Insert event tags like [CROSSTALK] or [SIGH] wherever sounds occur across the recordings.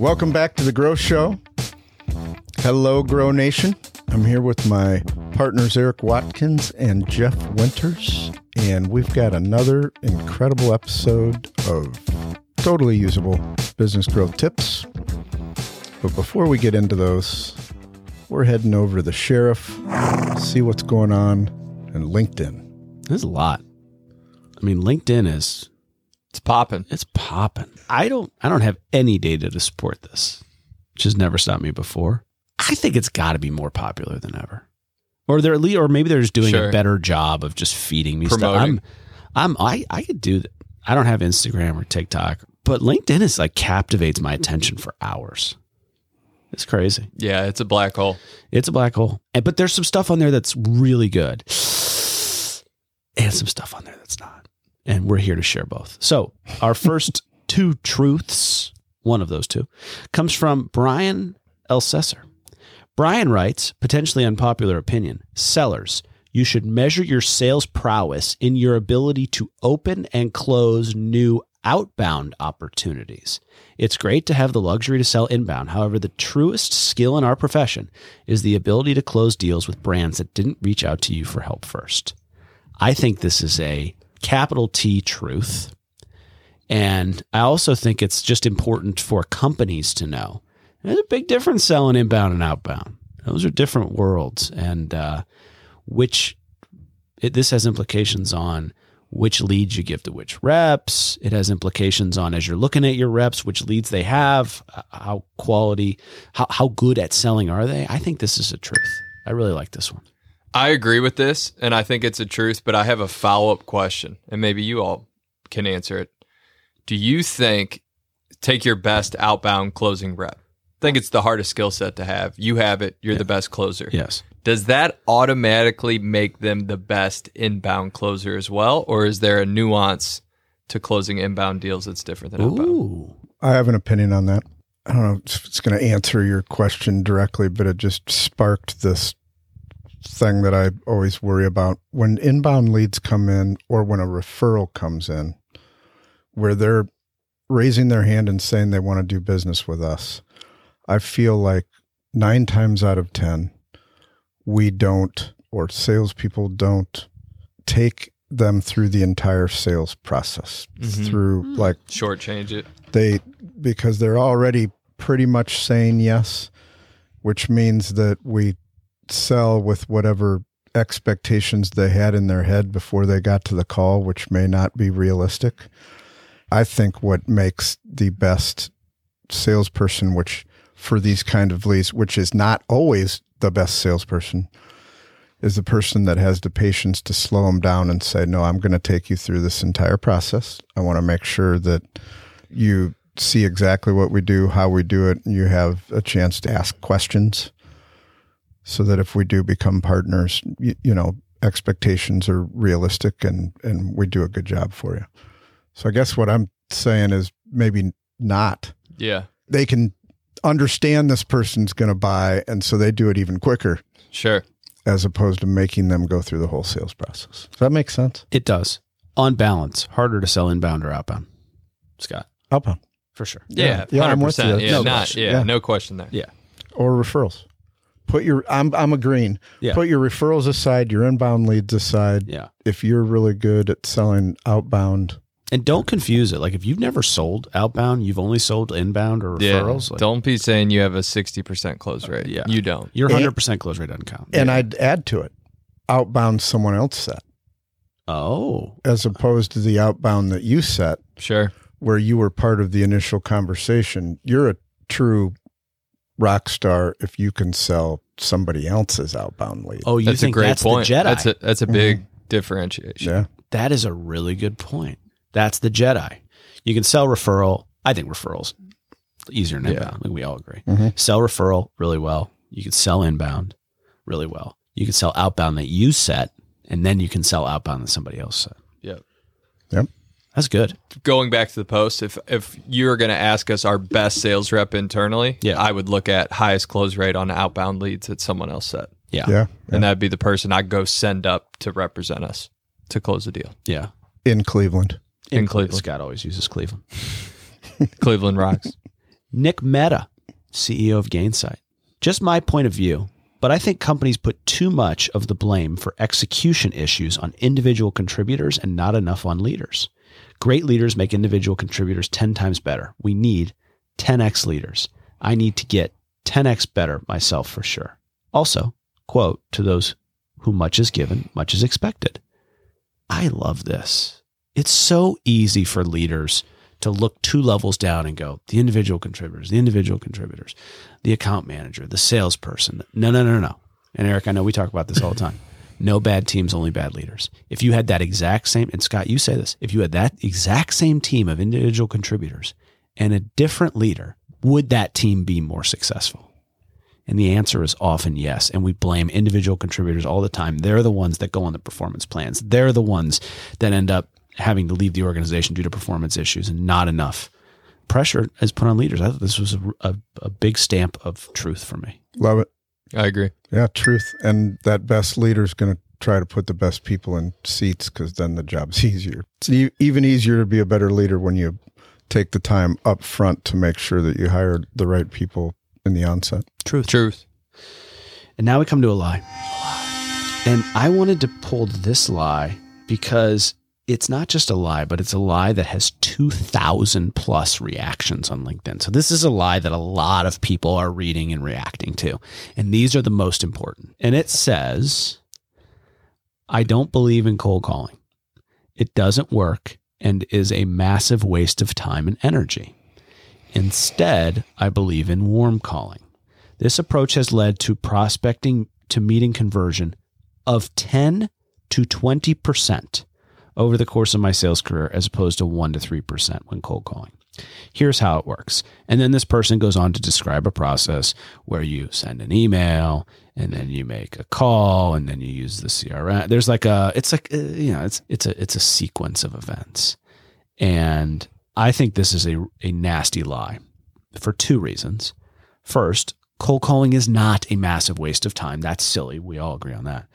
Welcome back to the Grow Show. Hello, Grow Nation. I'm here with my partners, Eric Watkins and Jeff Winters, and we've got another incredible episode of totally usable business growth tips. But before we get into those, we're heading over to the sheriff, see what's going on, and LinkedIn. There's a lot. I mean, LinkedIn is It's popping. it's popping. I don't I don't have any data to support this, which has never stopped me before. I think it's got to be more popular than ever, or they're at least, or maybe they're just doing Sure. a better job of just feeding me stuff. I'm, I'm I I could do that. I don't have Instagram or TikTok, but LinkedIn is like captivates my attention for hours. It's crazy. Yeah, it's a black hole. It's a black hole. And, but there's some stuff on there that's really good. And some stuff on there that's not. And we're here to share both. So, our first [LAUGHS] two truths, one of those two, comes from Brian Elsesser. Brian writes, potentially unpopular opinion sellers, you should measure your sales prowess in your ability to open and close new outbound opportunities. It's great to have the luxury to sell inbound. However, the truest skill in our profession is the ability to close deals with brands that didn't reach out to you for help first. I think this is a capital T truth. And I also think it's just important for companies to know. There's a big difference selling inbound and outbound. Those are different worlds. And uh, which it, this has implications on which leads you give to which reps. It has implications on as you're looking at your reps, which leads they have, uh, how quality, how, how good at selling are they. I think this is a truth. I really like this one. I agree with this, and I think it's a truth, but I have a follow up question, and maybe you all can answer it. Do you think, take your best outbound closing rep? I think it's the hardest skill set to have. You have it, you're the best closer. Yes. Does that automatically make them the best inbound closer as well? Or is there a nuance to closing inbound deals that's different than outbound? Ooh. I have an opinion on that. I don't know if it's going to answer your question directly, but it just sparked this thing that I always worry about. When inbound leads come in or when a referral comes in, where they're raising their hand and saying they want to do business with us, I feel like nine times out of 10, we don't, or salespeople don't take them through the entire sales process Mhm. through like Shortchange it. they because they're already pretty much saying yes, which means that we sell with whatever expectations they had in their head before they got to the call, which may not be realistic. I think what makes the best salesperson, which for these kind of leads, which is not always the best salesperson, is the person that has the patience to slow them down and say, No, I'm going to take you through this entire process. I want to make sure that you see exactly what we do, how we do it, and you have a chance to ask questions so that if we do become partners, you, you know, expectations are realistic and, and we do a good job for you. So I guess what I'm saying is maybe not. Yeah, They can understand this person's going to buy, and so they do it even quicker sure. as opposed to making them go through the whole sales process. Does that make sense? It does. On balance, harder to sell inbound or outbound. Scott, Outbound for sure. Yeah, Yeah, I'm hundred with you. percent. Yeah, No not yeah, Yeah. no question there. Yeah. or referrals. Put your I'm I'm agreeing. Yeah. Put your referrals aside, your inbound leads aside. Yeah. If you're really good at selling outbound, And don't confuse it. Like if you've never sold outbound, you've only sold inbound or Yeah, referrals. Like, don't be saying you have a sixty percent close rate. yeah. you don't. your And- hundred percent close rate doesn't count. and I'd add to it, outbound someone else set, oh, as opposed to the outbound that you set, Sure. where you were part of the initial conversation. You're a true rock star if you can sell somebody else's outbound lead. oh, you That's a think great that's point. the Jedi? That's a that's a big differentiation. yeah. that is a really good point. That's the Jedi. You can sell referral. I think referrals easier than Yeah. inbound. I think we all agree. Mhm. Sell referral really well. You can sell inbound really well. You can sell outbound that you set, and then you can sell outbound that somebody else set. Yep. Yep. That's good. Going back to the post, if if you're going to ask us our best sales rep internally, Yeah. I would look at highest close rate on outbound leads that someone else set, Yeah. Yeah. and that'd be the person I'd go send up to represent us to close the deal. Yeah. In Cleveland. In Cleveland. Scott always uses Cleveland. [LAUGHS] Cleveland rocks. Nick Mehta, CEO of Gainsight. Just my point of view, but I think companies put too much of the blame for execution issues on individual contributors and not enough on leaders. Great leaders make individual contributors 10 times better. We need 10x leaders. I need to get 10x better myself for sure. Also, quote, to those who much is given, much is expected. I love this. It's so easy for leaders to look two levels down and go, the individual contributors, the individual contributors, the account manager, the salesperson. No, no, no, no. And Eric, I know we talk about this all the time. No bad teams, only bad leaders. If you had that exact same, and Scott, you say this, if you had that exact same team of individual contributors and a different leader, would that team be more successful? And the answer is often yes. And we blame individual contributors all the time. They're the ones that go on the performance plans. They're the ones that end up having to leave the organization due to performance issues and not enough pressure is put on leaders. I thought this was a, a, a big stamp of truth for me. Love it. I agree. Yeah, truth. And that best leader is going to try to put the best people in seats because then the job's [LAUGHS] easier. It's e- even easier to be a better leader when you take the time up front to make sure that you hire the right people in the onset. Truth. Truth. And now we come to a lie. And I wanted to pull this lie because it's not just a lie, but it's a lie that has 2,000 plus reactions on LinkedIn. So this is a lie that a lot of people are reading and reacting to. And these are the most important. And it says, I don't believe in cold calling. It doesn't work and is a massive waste of time and energy. Instead, I believe in warm calling. This approach has led to prospecting to meeting conversion of 10 to 20% over the course of my sales career as opposed to 1 to 3% when cold calling. Here's how it works. And then this person goes on to describe a process where you send an email and then you make a call and then you use the CRM. There's like a it's like uh, you know, it's it's a it's a sequence of events. And I think this is a a nasty lie for two reasons. First, cold calling is not a massive waste of time. That's silly. We all agree on that.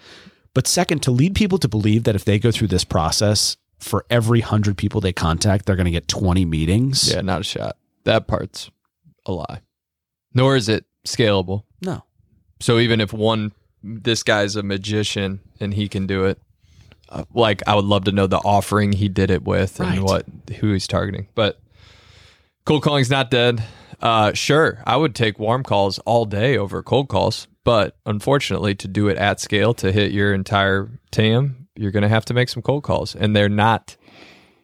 But second, to lead people to believe that if they go through this process, for every 100 people they contact, they're going to get 20 meetings. Yeah, not a shot. That part's a lie. Nor is it scalable. No. So even if one, this guy's a magician and he can do it, uh, like I would love to know the offering he did it with Right. and what who he's targeting. But cold calling's not dead. Uh, sure, I would take warm calls all day over cold calls, but unfortunately, to do it at scale to hit your entire TAM, you're going to have to make some cold calls, and they're not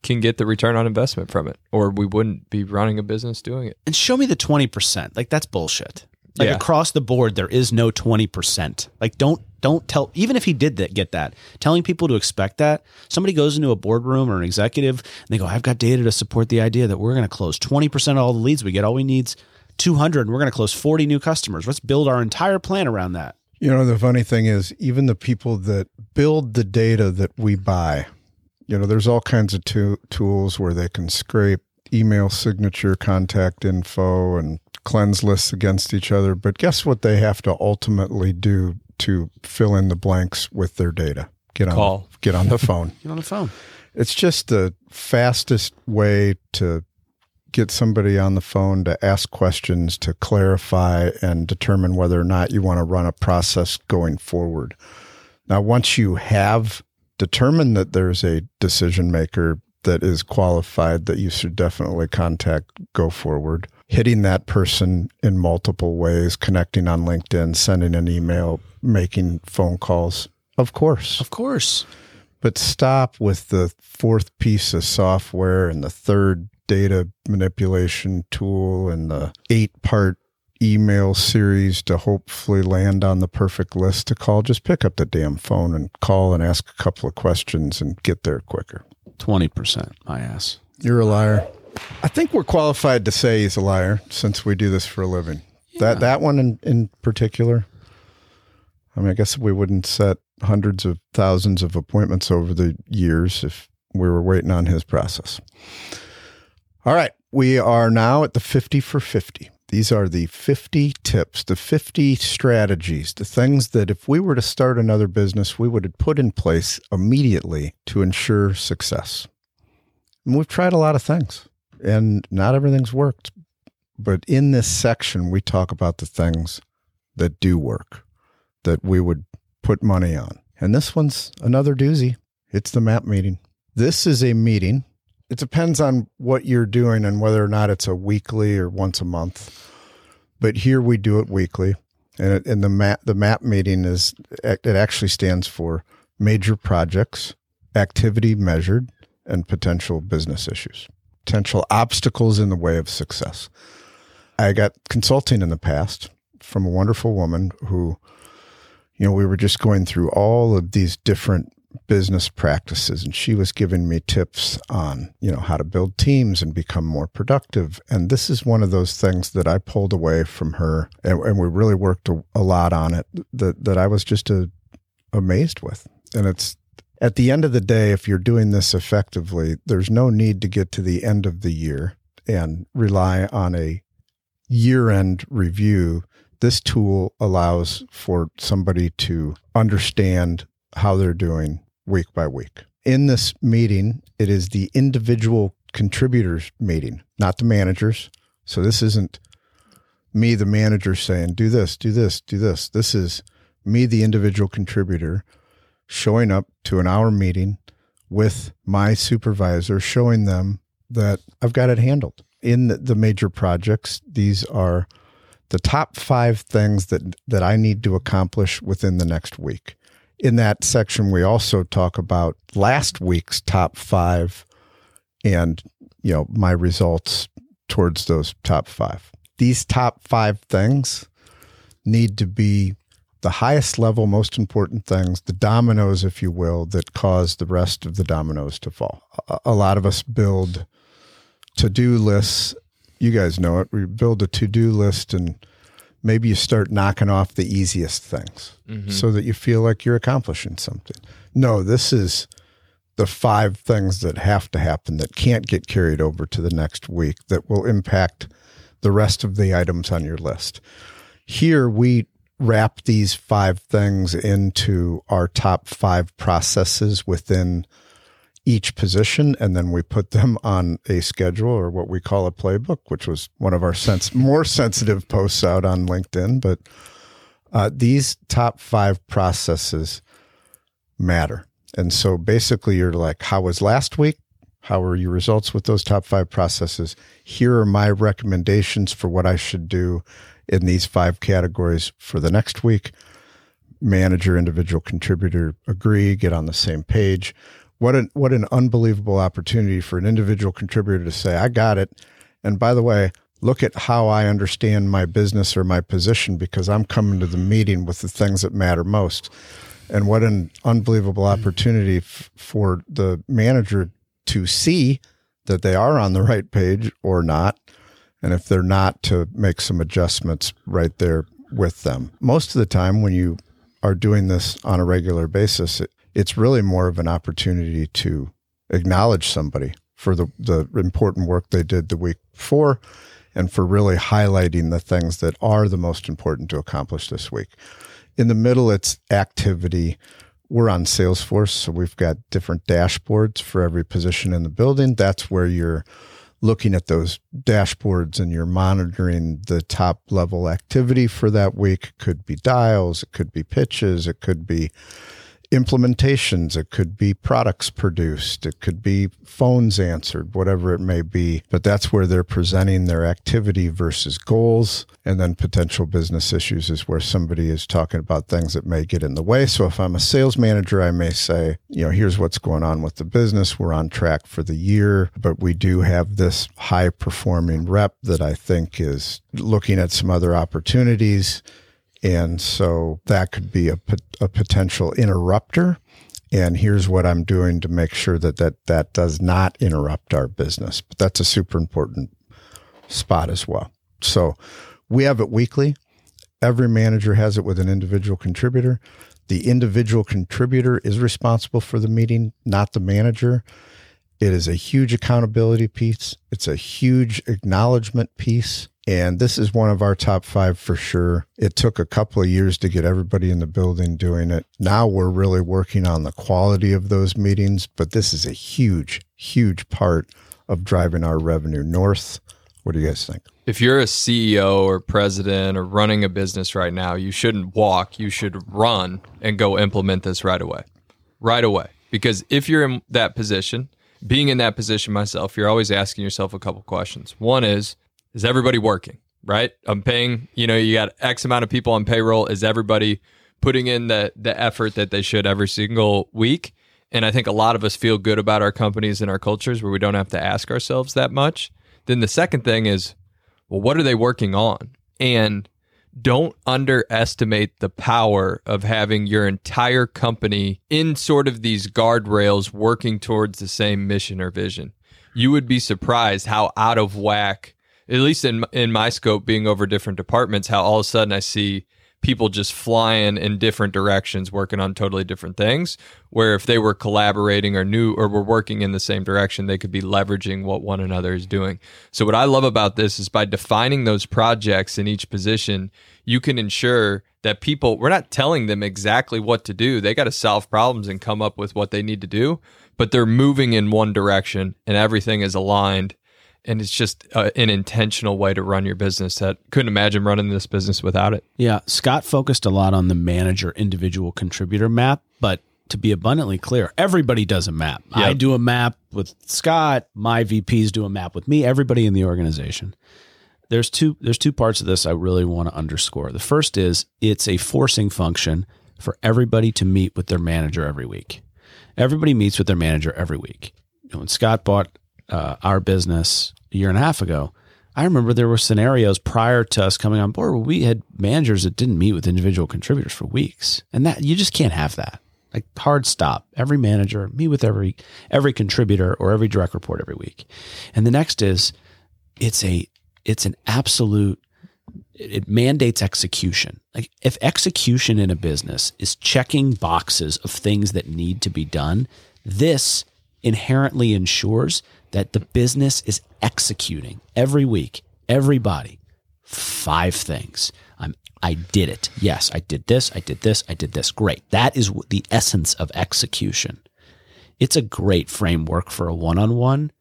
can get the return on investment from it, or we wouldn't be running a business doing it. And show me the 20%. Like that's bullshit. Like Yeah. across the board there is no 20%. Like don't don't tell even if he did that get that. Telling people to expect that. Somebody goes into a boardroom or an executive and they go, "I've got data to support the idea that we're going to close 20% of all the leads we get. All we need's 200 and we're going to close 40 new customers. Let's build our entire plan around that." You know, the funny thing is, even the people that build the data that we buy, you know, there's all kinds of tu- tools where they can scrape email signature, contact info, and cleanse lists against each other. But guess what they have to ultimately do to fill in the blanks with their data? Get on, Call. get on the phone. [LAUGHS] Get on the phone. it's just the fastest way to get somebody on the phone to ask questions to clarify and determine whether or not you want to run a process going forward. Now, once you have determined that there's a decision maker that is qualified that you should definitely contact, go forward. Hitting that person in multiple ways, connecting on LinkedIn, sending an email, making phone calls. Of course Of course. but stop with the fourth piece of software and the third data manipulation tool and the eight part email series to hopefully land on the perfect list to call. Just pick up the damn phone and call and ask a couple of questions and get there quicker. 20%, my ass. You're a liar. I think we're qualified to say he's a liar since we do this for a living. That that one in, in particular. I mean, I guess we wouldn't set hundreds of thousands of appointments over the years if we were waiting on his process. All right, we are now at the 50 for 50. These are the 50 tips, the 50 strategies, the things that if we were to start another business, we would have put in place immediately to ensure success. And we've tried a lot of things and not everything's worked. But in this section, we talk about the things that do work, that we would put money on. And this one's another doozy. It's the map meeting. This is a meeting. It depends on what you're doing and whether or not it's a weekly or once a month. But here we do it weekly. And, it, and the map the map meeting is it actually stands for major projects, activity measured, and potential business issues, potential obstacles in the way of success. I got consulting in the past from a wonderful woman who, you know, we were just going through all of these different business practices and she was giving me tips on you know how to build teams and become more productive and this is one of those things that i pulled away from her and, and we really worked a, a, lot on it that, that i was just a, amazed with and it's at the end of the day if you're doing this effectively there's no need to get to the end of the year and rely on a year end review this tool allows for somebody to understand how they're doing week by week. In this meeting, it is the individual contributors meeting, not the managers. So this isn't me, the manager, saying, do this, do this, do this. This is me, the individual contributor, showing up to an hour meeting with my supervisor, showing them that I've got it handled. In the, major projects, these are the top five things that, that I need to accomplish within the next week in that section, we also talk about last week's top five and, you know, my results towards those top five. These top five things need to be the highest level, most important things, the dominoes, if you will, that cause the rest of the dominoes to fall. A, lot of us build to do lists. You guys know it. We build a to do list and maybe you start knocking off the easiest things mm-hmm. so that you feel like you're accomplishing something. No, this is the five things that have to happen that can't get carried over to the next week that will impact the rest of the items on your list. Here we wrap these five things into our top five processes within each position and then we put them on a schedule or what we call a playbook, which was one of our sense more sensitive posts out on LinkedIn. But uh, these top five processes matter. And so basically, you're like, how was last week? How were your results with those top five processes? Here are my recommendations for what I should do in these five categories for the next week. Manager, individual contributor agree, get on the same page what an what an unbelievable opportunity for an individual contributor to say, "I got it." And by the way, look at how I understand my business or my position because I'm coming to the meeting with the things that matter most. And what an unbelievable opportunity f- for the manager to see that they are on the right page or not. And if they're not, to make some adjustments right there with them. Most of the time, when you are doing this on a regular basis, it, it's really more of an opportunity to acknowledge somebody for the, the important work they did the week before and for really highlighting the things that are the most important to accomplish this week. In the middle, it's activity. We're on Salesforce, so we've got different dashboards for every position in the building. That's where you're looking at those dashboards and you're monitoring the top level activity for that week. It could be dials, it could be pitches, it could be implementations. It could be products produced. It could be phones answered, whatever it may be. But that's where they're presenting their activity versus goals. And then potential business issues is where somebody is talking about things that may get in the way. So if I'm a sales manager, I may say, you know, here's what's going on with the business. We're on track for the year, but we do have this high performing rep that I think is looking at some other opportunities and so that could be a, a potential interrupter. And here's what I'm doing to make sure that, that that does not interrupt our business. But that's a super important spot as well. So we have it weekly. Every manager has it with an individual contributor. The individual contributor is responsible for the meeting, not the manager. It is a huge accountability piece. It's a huge acknowledgement piece. And this is one of our top five for sure. It took a couple of years to get everybody in the building doing it. Now we're really working on the quality of those meetings, but this is a huge, huge part of driving our revenue north What do you guys think? If you're a CEO or president or running a business right now, you shouldn't walk, you should run and go implement this right away. Right away. Because if you're in that position, being in that position myself, you're always asking yourself a couple questions. One is, is everybody working? Right? I'm paying, you know, you got X amount of people on payroll. Is everybody putting in the the effort that they should every single week? And I think a lot of us feel good about our companies and our cultures where we don't have to ask ourselves that much. Then the second thing is, well, what are they working on? And don't underestimate the power of having your entire company in sort of these guardrails working towards the same mission or vision. You would be surprised how out of whack, at least in in my scope being over different departments, how all of a sudden I see people just flying in different directions, working on totally different things. Where if they were collaborating or knew or were working in the same direction, they could be leveraging what one another is doing. So, what I love about this is by defining those projects in each position, you can ensure that people, we're not telling them exactly what to do. They got to solve problems and come up with what they need to do, but they're moving in one direction and everything is aligned and it's just uh, an intentional way to run your business that couldn't imagine running this business without it. Yeah, Scott focused a lot on the manager individual contributor map, but to be abundantly clear, everybody does a map. Yep. I do a map with Scott, my VPs do a map with me, everybody in the organization. There's two there's two parts of this I really want to underscore. The first is it's a forcing function for everybody to meet with their manager every week. Everybody meets with their manager every week. You know, when Scott bought uh, our business a year and a half ago, I remember there were scenarios prior to us coming on board where we had managers that didn't meet with individual contributors for weeks, and that you just can't have that. Like hard stop. Every manager meet with every every contributor or every direct report every week. And the next is it's a it's an absolute it mandates execution. Like if execution in a business is checking boxes of things that need to be done, this inherently ensures that the business is executing every week, everybody, five things. I'm I did it. Yes, I did this, I did this, I did this. Great. That is the essence of execution. It's a great framework for a one-on-one.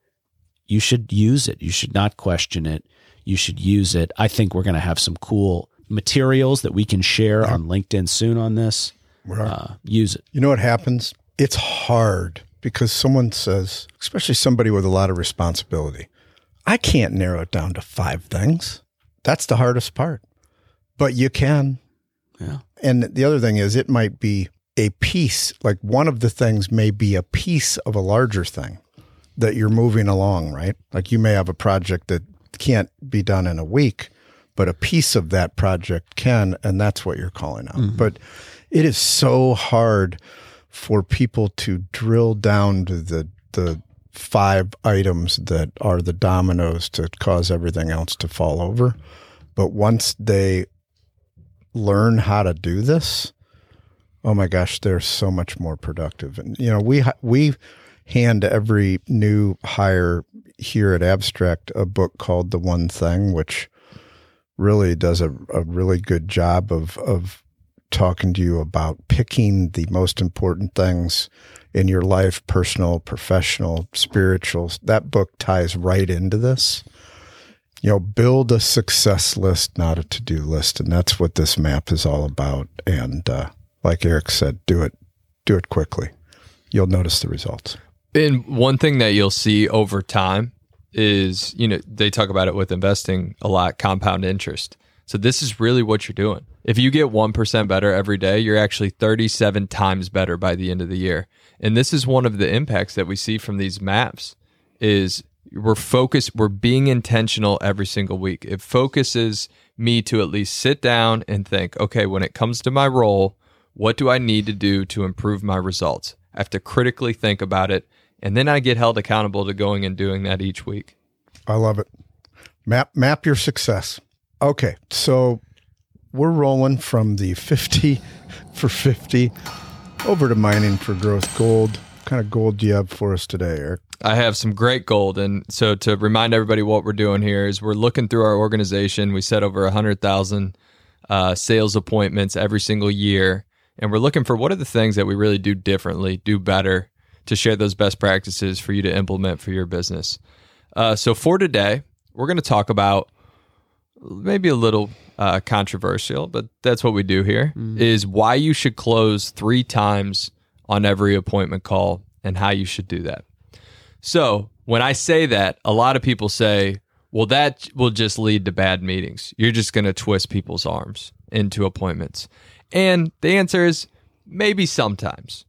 You should use it. You should not question it. You should use it. I think we're going to have some cool materials that we can share on LinkedIn soon on this. Uh, use it. You know what happens? It's hard because someone says, especially somebody with a lot of responsibility, I can't narrow it down to five things. That's the hardest part. But you can. Yeah. And the other thing is, it might be a piece, like one of the things may be a piece of a larger thing that you're moving along, right? Like you may have a project that can't be done in a week, but a piece of that project can, and that's what you're calling out. Mm-hmm. But it is so hard for people to drill down to the the five items that are the dominoes to cause everything else to fall over. But once they learn how to do this, oh my gosh, they're so much more productive. And you know, we we hand every new hire here at Abstrakt a book called The One Thing, which really does a, a really good job of of talking to you about picking the most important things in your life, personal, professional, spiritual. That book ties right into this. You know, build a success list, not a to do list. And that's what this map is all about. And uh, like Eric said, do it, do it quickly. You'll notice the results. And one thing that you'll see over time is, you know, they talk about it with investing a lot, compound interest. So this is really what you're doing. If you get 1% better every day, you're actually 37 times better by the end of the year. And this is one of the impacts that we see from these maps is we're focused, we're being intentional every single week. It focuses me to at least sit down and think, okay, when it comes to my role, what do I need to do to improve my results? I have to critically think about it. And then I get held accountable to going and doing that each week. I love it. Map map your success. Okay, so we're rolling from the 50 [LAUGHS] for 50 over to mining for growth gold. What kind of gold do you have for us today, Eric? I have some great gold. And so to remind everybody what we're doing here is we're looking through our organization. We set over 100,000 uh, sales appointments every single year. And we're looking for what are the things that we really do differently, do better to share those best practices for you to implement for your business. Uh, so for today, we're going to talk about maybe a little uh, controversial, but that's what we do here. Is why you should close three times on every appointment call and how you should do that. So when I say that, a lot of people say, well, that will just lead to bad meetings. You're just going to twist people's arms into appointments. And the answer is maybe sometimes.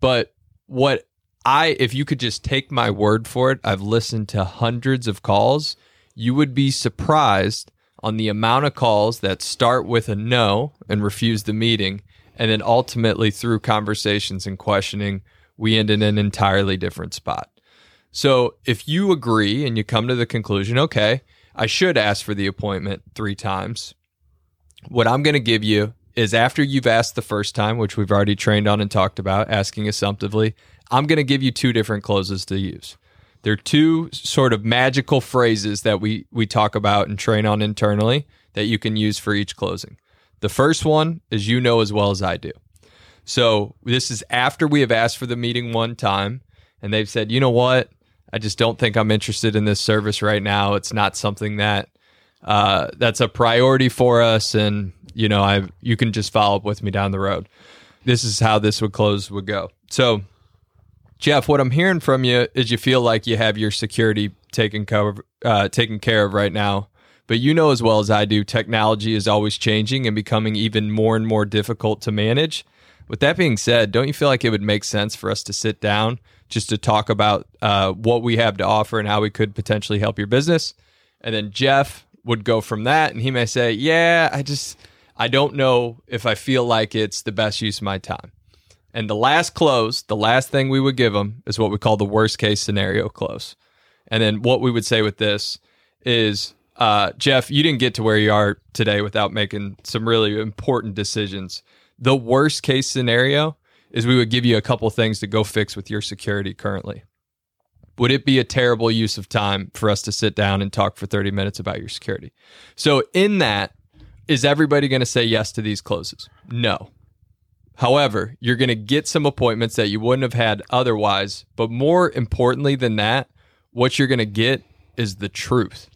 But what I, if you could just take my word for it, I've listened to hundreds of calls. You would be surprised on the amount of calls that start with a no and refuse the meeting. And then ultimately, through conversations and questioning, we end in an entirely different spot. So if you agree and you come to the conclusion, okay, I should ask for the appointment three times, what I'm going to give you is after you've asked the first time, which we've already trained on and talked about, asking assumptively, I'm going to give you two different closes to use. They're two sort of magical phrases that we we talk about and train on internally that you can use for each closing. The first one is you know as well as I do. So this is after we have asked for the meeting one time and they've said, you know what? I just don't think I'm interested in this service right now. It's not something that uh, that's a priority for us, and you know, I you can just follow up with me down the road. This is how this would close would go. So, Jeff, what I'm hearing from you is you feel like you have your security taken cover uh, taken care of right now, but you know as well as I do, technology is always changing and becoming even more and more difficult to manage. With that being said, don't you feel like it would make sense for us to sit down just to talk about uh, what we have to offer and how we could potentially help your business? And then Jeff would go from that, and he may say, "Yeah, I just I don't know if I feel like it's the best use of my time." And the last close, the last thing we would give them is what we call the worst case scenario close. And then what we would say with this is, uh, Jeff, you didn't get to where you are today without making some really important decisions. The worst case scenario is we would give you a couple things to go fix with your security currently. Would it be a terrible use of time for us to sit down and talk for 30 minutes about your security? So, in that, is everybody going to say yes to these closes? No. However, you're going to get some appointments that you wouldn't have had otherwise. But more importantly than that, what you're going to get is the truth.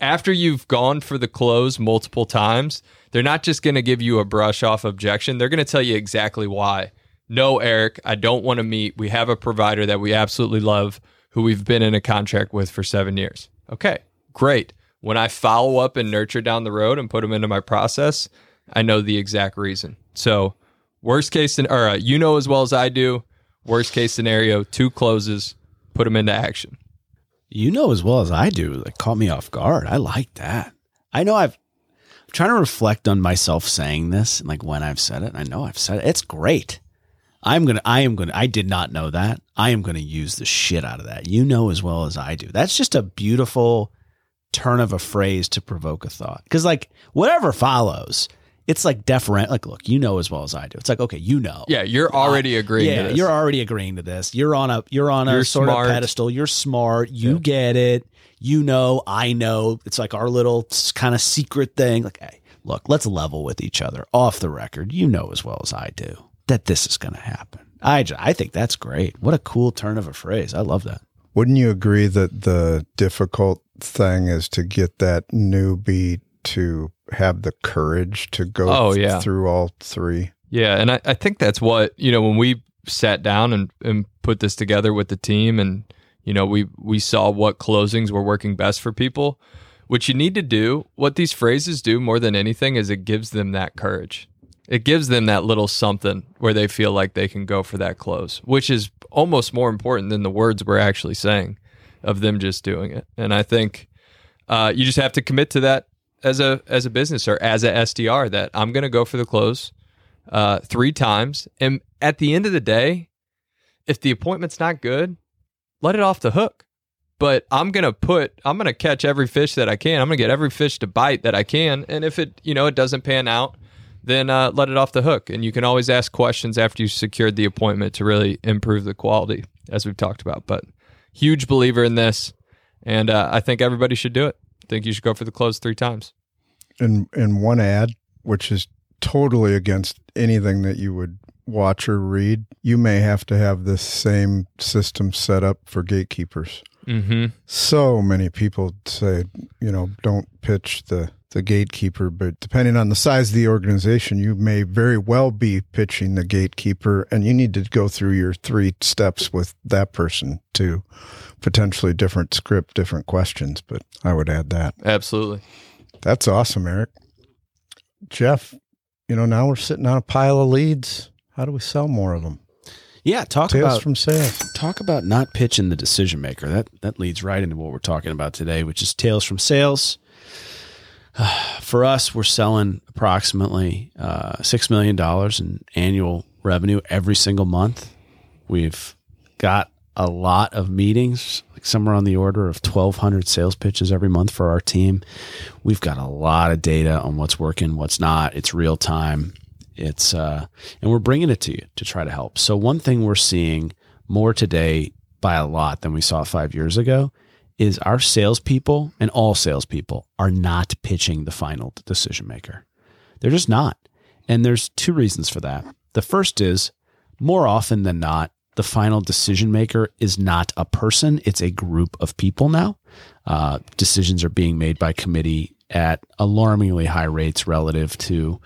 After you've gone for the close multiple times, they're not just going to give you a brush off objection. They're going to tell you exactly why. No, Eric, I don't want to meet. We have a provider that we absolutely love who we've been in a contract with for seven years. Okay, great. When I follow up and nurture down the road and put them into my process, I know the exact reason. So, worst case, or uh, you know as well as I do, worst case scenario, two closes, put them into action. You know as well as I do. That caught me off guard. I like that. I know I've I'm trying to reflect on myself saying this and like when I've said it. I know I've said it. It's great. I'm gonna I am gonna I did not know that. I am gonna use the shit out of that. You know as well as I do. That's just a beautiful turn of a phrase to provoke a thought. Cause like whatever follows, it's like deferent like look, you know as well as I do. It's like, okay, you know. Yeah, you're already agreeing. Yeah, to this. you're already agreeing to this. You're on a you're on a You're sort smart. of pedestal. You're smart. You Yeah. get it. You know, I know. It's like our little kind of secret thing. Like, hey, look, let's level with each other off the record. You know as well as I do that this is going to happen. I ju- I think that's great. What a cool turn of a phrase. I love that. Wouldn't you agree that the difficult thing is to get that newbie to have the courage to go Oh, yeah. through all three? Yeah, and I, I think that's what you know when we sat down and, and put this together with the team, and you know we we saw what closings were working best for people. What you need to do, what these phrases do more than anything, is it gives them that courage. It gives them that little something where they feel like they can go for that close, which is almost more important than the words we're actually saying of them just doing it. And I think uh, you just have to commit to that as a as a business or as a SDR that I'm going to go for the close uh, three times. And at the end of the day, if the appointment's not good, let it off the hook. But I'm gonna put, I'm gonna catch every fish that I can. I'm gonna get every fish to bite that I can. And if it, you know, it doesn't pan out, then uh, let it off the hook. And you can always ask questions after you secured the appointment to really improve the quality, as we've talked about. But huge believer in this, and uh, I think everybody should do it. Think you should go for the close three times. And and one ad, which is totally against anything that you would watch or read, you may have to have this same system set up for gatekeepers. Mm-hmm. So many people say, you know, don't pitch the the gatekeeper, but depending on the size of the organization, you may very well be pitching the gatekeeper, and you need to go through your three steps with that person to potentially different script, different questions. But I would add that. Absolutely. That's awesome, Eric. Jeff, you know, now we're sitting on a pile of leads. How do we sell more of them? Yeah, talk Tales about from sales. talk about not pitching the decision maker. That that leads right into what we're talking about today, which is tales from sales. [SIGHS] For us, we're selling approximately uh, six million dollars in annual revenue every single month. We've got a lot of meetings, like somewhere on the order of twelve hundred sales pitches every month for our team. We've got a lot of data on what's working, what's not. It's real time. It's uh, and we're bringing it to you to try to help. So one thing we're seeing more today by a lot than we saw five years ago is our salespeople and all salespeople are not pitching the final decision maker. They're just not. And there's two reasons for that. The first is more often than not, the final decision maker is not a person, it's a group of people now. Uh, decisions are being made by committee at alarmingly high rates relative to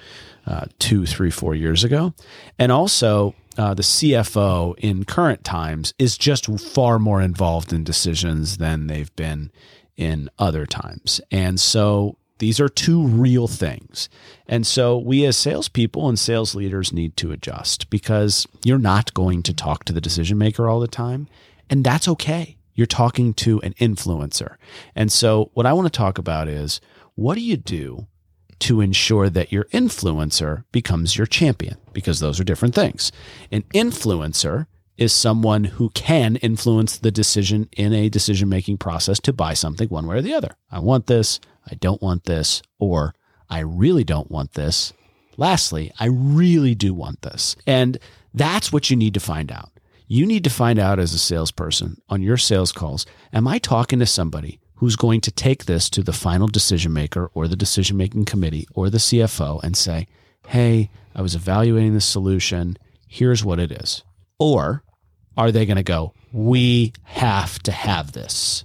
uh, two, three, four years ago. And also, uh, the CFO in current times is just far more involved in decisions than they've been in other times. And so these are two real things. And so we as salespeople and sales leaders need to adjust because you're not going to talk to the decision maker all the time. And that's okay. You're talking to an influencer. And so what I want to talk about is what do you do to ensure that your influencer becomes your champion because those are different things. An influencer is someone who can influence the decision in a decision making process to buy something one way or the other. I want this, I don't want this, or I really don't want this. Lastly, I really do want this. And that's what you need to find out. You need to find out as a salesperson on your sales calls Am I talking to somebody who's going to take this to the final decision maker or the decision making committee or the CFO and say, Hey, I was evaluating this solution. Here's what it is. Or are they going to go, We have to have this?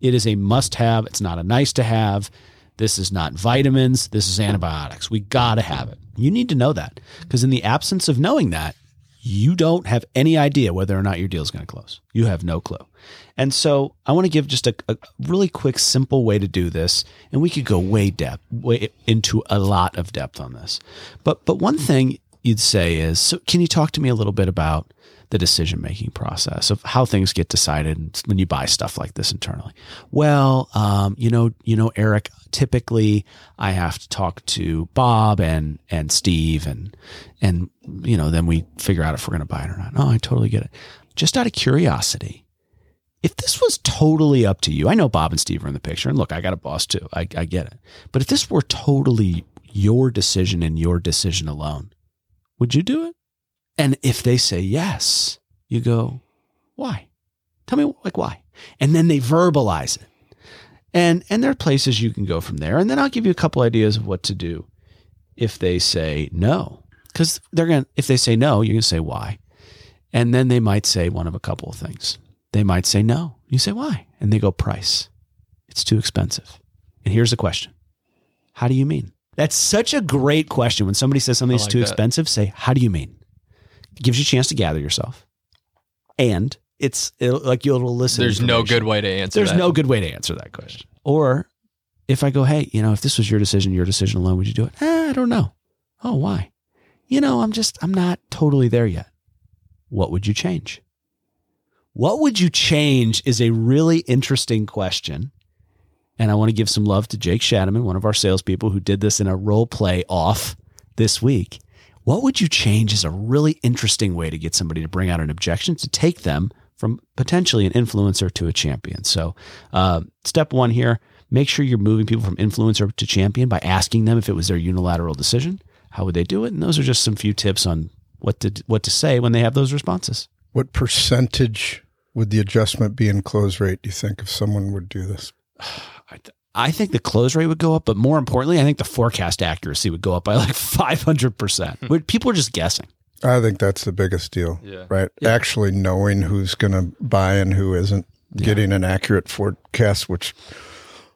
It is a must have. It's not a nice to have. This is not vitamins. This is antibiotics. We got to have it. You need to know that because in the absence of knowing that, you don't have any idea whether or not your deal is going to close. You have no clue. And so I want to give just a, a, really quick, simple way to do this. And we could go way depth, way into a lot of depth on this. But, but one thing you'd say is, so can you talk to me a little bit about the decision making process of how things get decided when you buy stuff like this internally. Well, um, you know, you know, Eric. Typically, I have to talk to Bob and and Steve, and and you know, then we figure out if we're going to buy it or not. Oh, I totally get it. Just out of curiosity, if this was totally up to you, I know Bob and Steve are in the picture, and look, I got a boss too. I, I get it. But if this were totally your decision and your decision alone, would you do it? And if they say yes, you go, why? Tell me like why. And then they verbalize it. And and there are places you can go from there. And then I'll give you a couple ideas of what to do if they say no. Because they're gonna if they say no, you're gonna say why. And then they might say one of a couple of things. They might say no. You say why? And they go price. It's too expensive. And here's the question. How do you mean? That's such a great question. When somebody says something's like too that. expensive, say, how do you mean? Gives you a chance to gather yourself. And it's like you'll listen. There's no good way to answer There's that. no good way to answer that question. Or if I go, hey, you know, if this was your decision, your decision alone, would you do it? Eh, I don't know. Oh, why? You know, I'm just, I'm not totally there yet. What would you change? What would you change is a really interesting question. And I want to give some love to Jake Shadaman, one of our salespeople who did this in a role play off this week. What would you change is a really interesting way to get somebody to bring out an objection to take them from potentially an influencer to a champion. So, uh, step one here make sure you're moving people from influencer to champion by asking them if it was their unilateral decision. How would they do it? And those are just some few tips on what to what to say when they have those responses. What percentage would the adjustment be in close rate, do you think, if someone would do this? [SIGHS] I, I think the close rate would go up, but more importantly, I think the forecast accuracy would go up by like [LAUGHS] 500%. Hmm. Would- People are just guessing. I think that's the biggest deal, Yeah. right? Yeah. Actually knowing who's going to buy and who isn't. getting an accurate forecast, which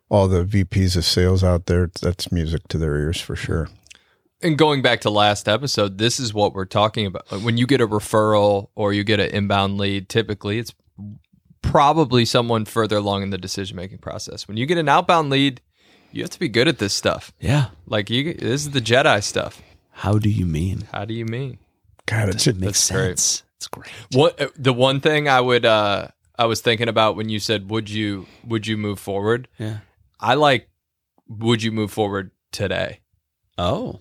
all the VPs of sales out there, that's music to their ears for sure. And going back to last episode, this is what we're talking about. When you get a referral or you get an inbound lead, typically it's probably someone further along in the decision making process. When you get an outbound lead, you have to be good at this stuff. Yeah. Like you, this is the Jedi stuff. How do you mean? How do you mean? God, it make That's great. sense? It's great. What uh, the one thing I would uh I was thinking about when you said would you would you move forward? Yeah. I like would you move forward today? Oh.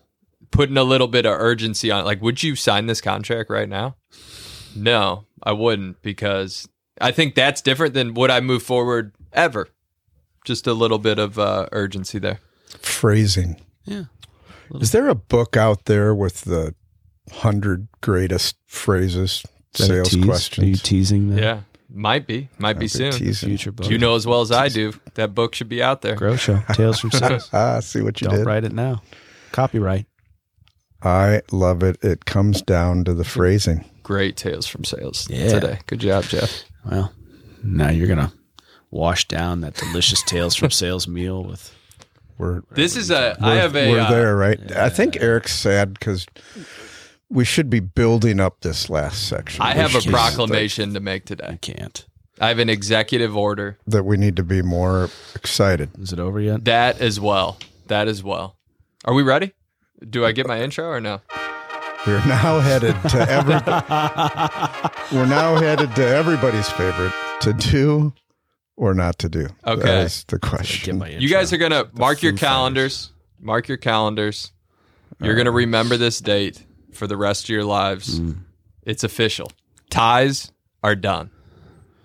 Putting a little bit of urgency on it. Like would you sign this contract right now? No, I wouldn't because I think that's different than would I move forward ever. Just a little bit of uh, urgency there. phrasing. Yeah. Is there a book out there with the hundred greatest phrases, Is sales tease? Are you teasing the Yeah, might be, might be I've been soon. teasing. future book? You know as well as I do that book should be out there. Grow Show. Tales from Sales. [LAUGHS] Ah, see what you Don't did. write it now. Copyright. I love it. It comes down to the [LAUGHS] phrasing. Great tales from sales Yeah. today. Good job, Jeff. Well, now you're gonna wash down that delicious Tales from [LAUGHS] Sales meal with. We're This is a. I we're, have a. we're uh, there, right? I think Eric's sad because we should be building up this last section. I We have a proclamation to make today. I today. can't. I have an executive order. that we need to be more excited. Is it over yet? That as well. That as well. Are we ready? Do I get my intro or no? We're now headed to every. [LAUGHS] we're now headed to everybody's favorite: to do or not to do. Okay. that is the question. You guys are gonna mark your Foo calendars. Mark your calendars. You're gonna remember this date for the rest of your lives. Mm. It's official. Ties are done.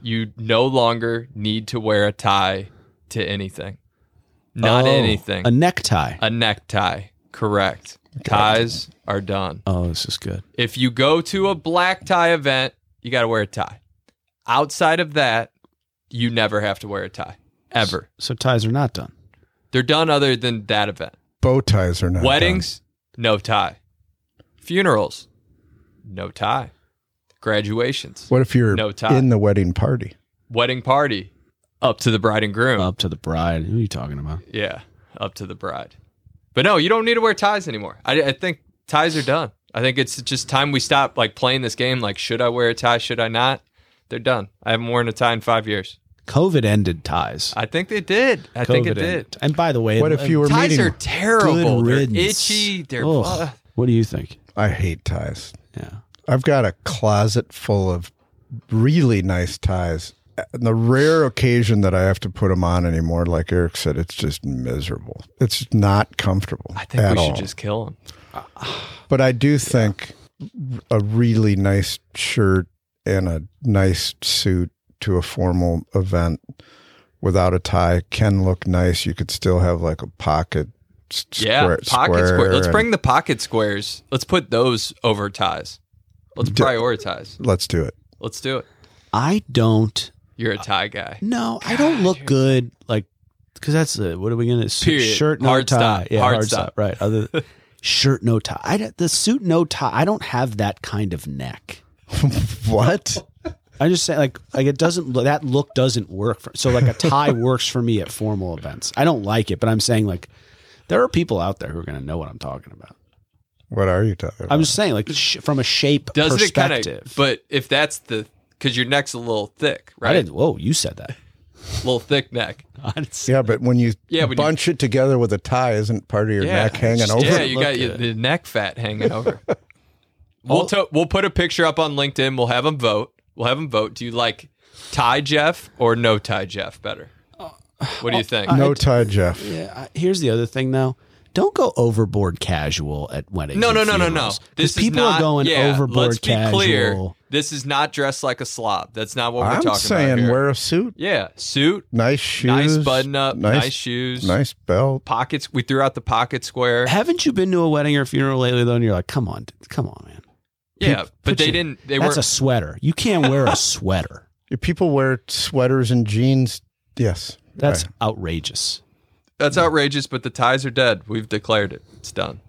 You no longer need to wear a tie to anything. Not Oh, anything. A necktie. a necktie. Correct. Ties are done. oh, this is good. If you go to a black tie event, you got to wear a tie. Outside of that, you never have to wear a tie ever. So ties are not done. They're done other than that event. Bow ties are not Weddings, no tie. Funerals, no tie. Graduations. What if you're No tie. in the wedding party? wedding party, up to the bride and groom. Up to the bride. Who are you talking about? Yeah, up to the bride. But no, you don't need to wear ties anymore. I, I think ties are done. I think it's just time we stop like playing this game. Like, should I wear a tie? Should I not? They're done. I haven't worn a tie in five years. COVID ended ties. I think they did. I think it COVID did. And by the way, What if you were Ties meeting? are terrible. Good They're itchy. They're uh, What do you think? I hate ties. Yeah. I've got a closet full of really nice ties. And the rare occasion that I have to put them on anymore, like Eric said, it's just miserable. It's not comfortable I think at we all. should just kill them. But I do think a really nice shirt and a nice suit to a formal event without a tie can look nice. You could still have like a pocket s- Yeah, square. pocket square. Let's and- bring the pocket squares. Let's put those over ties. Let's Do- prioritize. Let's do it. Let's do it. I don't. You're a tie guy. No, I don't look good. Like, because that's the, what are we going to Period. Shirt, no Hard tie. stop. Yeah, Hard hard, stop. stop. Right. Other [LAUGHS] shirt, no tie. I, don't- the suit, no tie. I don't have that kind of neck. [LAUGHS] What? I just say like like it doesn't that look doesn't work for so like a tie [LAUGHS] works for me at formal events. I don't like it, but I'm saying like there are people out there who are going to know what I'm talking about. What are you talking about? I'm just saying like sh- from a shape Doesn't it kind perspective. of? But if that's the because your neck's a little thick, I right? didn't. Whoa, you said that. [LAUGHS] little thick neck. I didn't say- yeah, but when you Yeah, when you- bunch it together with a tie, isn't part of your yeah, neck hanging just- over? Yeah, it you look got your, good. the neck fat hanging over. [LAUGHS] we'll to, we'll put a picture up on LinkedIn. We'll have them vote. We'll have them vote. Do you like tie Jeff or no tie Jeff better? Uh, what do you uh, think? No tie, Jeff. Yeah. I- Here's the other thing though. Don't go overboard casual at weddings. no, no, no, no, no. funerals. 'Cause This is people not, are going yeah, overboard Let's be casual. clear. This is not dressed like a slob. That's not what we're I'm talking saying about here. wear a suit, yeah, suit, nice shoes, nice button up, nice, shoes, nice belt. pockets. We threw out the pocket square. Haven't you been to a wedding or funeral lately though? And you're like, come on, come on, man. yeah, put but they your- didn't. They That's were. a sweater. You can't wear a [LAUGHS] sweater. If people wear sweaters and jeans, yes, That's Right. outrageous. That's outrageous, but the ties are dead. We've declared it. It's done.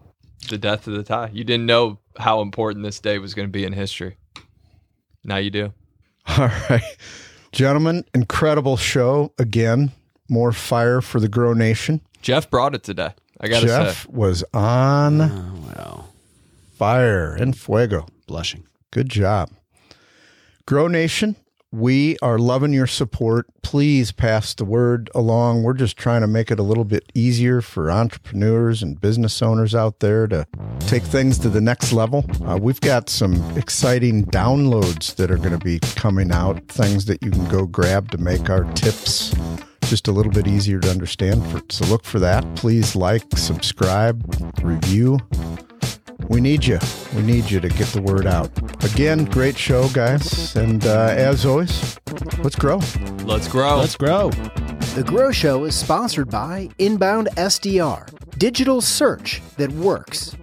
The death of the tie. You didn't know how important this day was going to be in history. Now you do. [LAUGHS] All right. Gentlemen, incredible show again. More fire for the Grow Nation. Jeff brought it today. I got to say. Jeff was on Oh, well, fire and fuego. blushing. Good job. Grow Nation, we are loving your support. Please pass the word along. We're just trying to make it a little bit easier for entrepreneurs and business owners out there to take things to the next level. Uh, we've got some exciting downloads that are going to be coming out, things that you can go grab to make our tips just a little bit easier to understand. For, so look for that. Please like, subscribe, review. We need you. We need you to get the word out. Again, great show, guys. And uh, as always, let's grow. Let's grow. Let's grow. The Grow Show is sponsored by Inbound SDR, digital search that works.